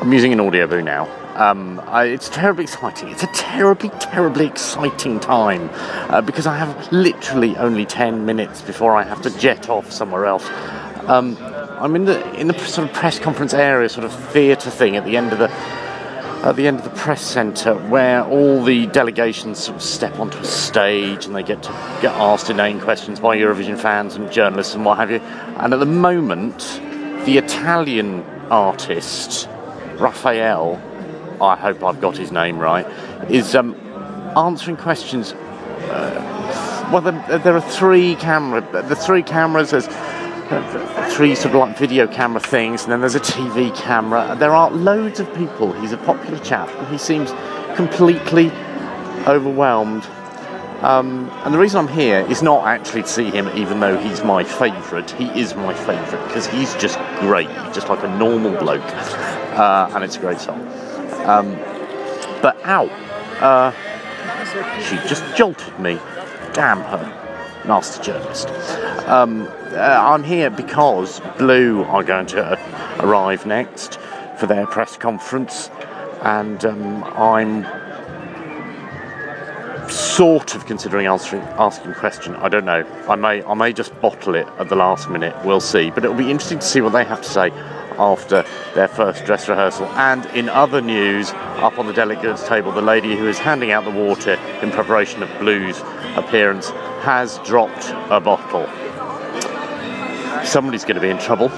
I'm using an Audioboo now. Um, I, it's terribly exciting. It's a terribly, terribly exciting time uh, because I have literally only 10 minutes before I have to jet off somewhere else. Um, I'm in the in the sort of press conference area, sort of theatre thing at the end of the at the end of the press centre, where all the delegations sort of step onto a stage and they get to get asked inane questions by Eurovision fans and journalists and what have you. And at the moment, the Italian artist Raphael, I hope I've got his name right, is um, answering questions. Uh, well, there, there, are three camera, the three cameras. There's uh, three sort of like video camera things, and then there's a TV camera. There are loads of people. He's a popular chap, he seems completely overwhelmed. Um, and the reason I'm here is not actually to see him, even though he's my favourite. He is my favourite because he's just great. He's just like a normal bloke, uh, and it's a great song. Um, but ow, uh, she just jolted me. Damn her, nasty journalist. Um, uh, I'm here because Blue are going to arrive next for their press conference, and um, I'm sort of considering answering asking a question. I don't know. I may I may just bottle it at the last minute. We'll see. But it'll be interesting to see what they have to say after their first dress rehearsal. And in other news, up on the delegates table, the lady who is handing out the water in preparation of Blue's appearance has dropped a bottle. Somebody's going to be in trouble.